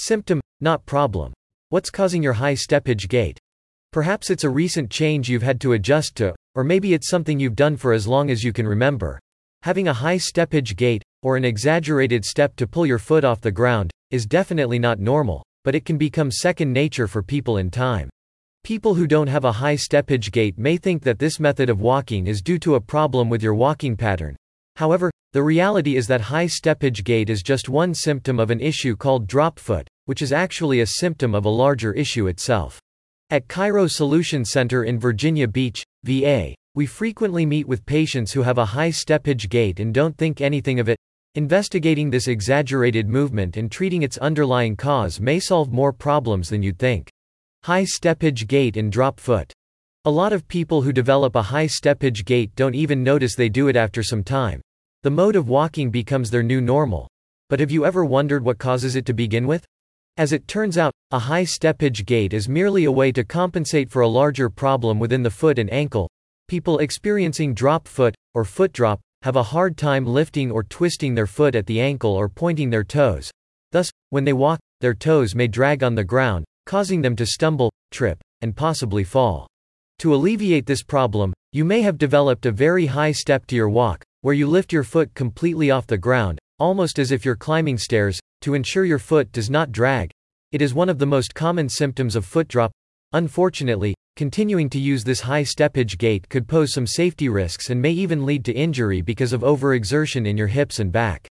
Symptom, not problem. What's causing your high steppage gait? Perhaps it's a recent change you've had to adjust to, or maybe it's something you've done for as long as you can remember. Having a high steppage gait, or an exaggerated step to pull your foot off the ground, is definitely not normal, but it can become second nature for people in time. People who don't have a high steppage gait may think that this method of walking is due to a problem with your walking pattern. However, the reality is that high steppage gait is just one symptom of an issue called drop foot, which is actually a symptom of a larger issue itself. At ChiroSolutions Center in Virginia Beach, VA, we frequently meet with patients who have a high steppage gait and don't think anything of it. Investigating this exaggerated movement and treating its underlying cause may solve more problems than you'd think. High steppage gait and drop foot. A lot of people who develop a high steppage gait don't even notice they do it after some time. The mode of walking becomes their new normal. But have you ever wondered what causes it to begin with? As it turns out, a high steppage gait is merely a way to compensate for a larger problem within the foot and ankle, People experiencing drop foot, or foot drop, have a hard time lifting or twisting their foot at the ankle or pointing their toes. Thus, when they walk, their toes may drag on the ground, causing them to stumble, trip, and possibly fall. To alleviate this problem, you may have developed a very high step to your walk, where you lift your foot completely off the ground, almost as if you're climbing stairs, to ensure your foot does not drag. It is one of the most common symptoms of foot drop. Unfortunately, Continuing to use this high steppage gait could pose some safety risks and may even lead to injury because of overexertion in your hips and back.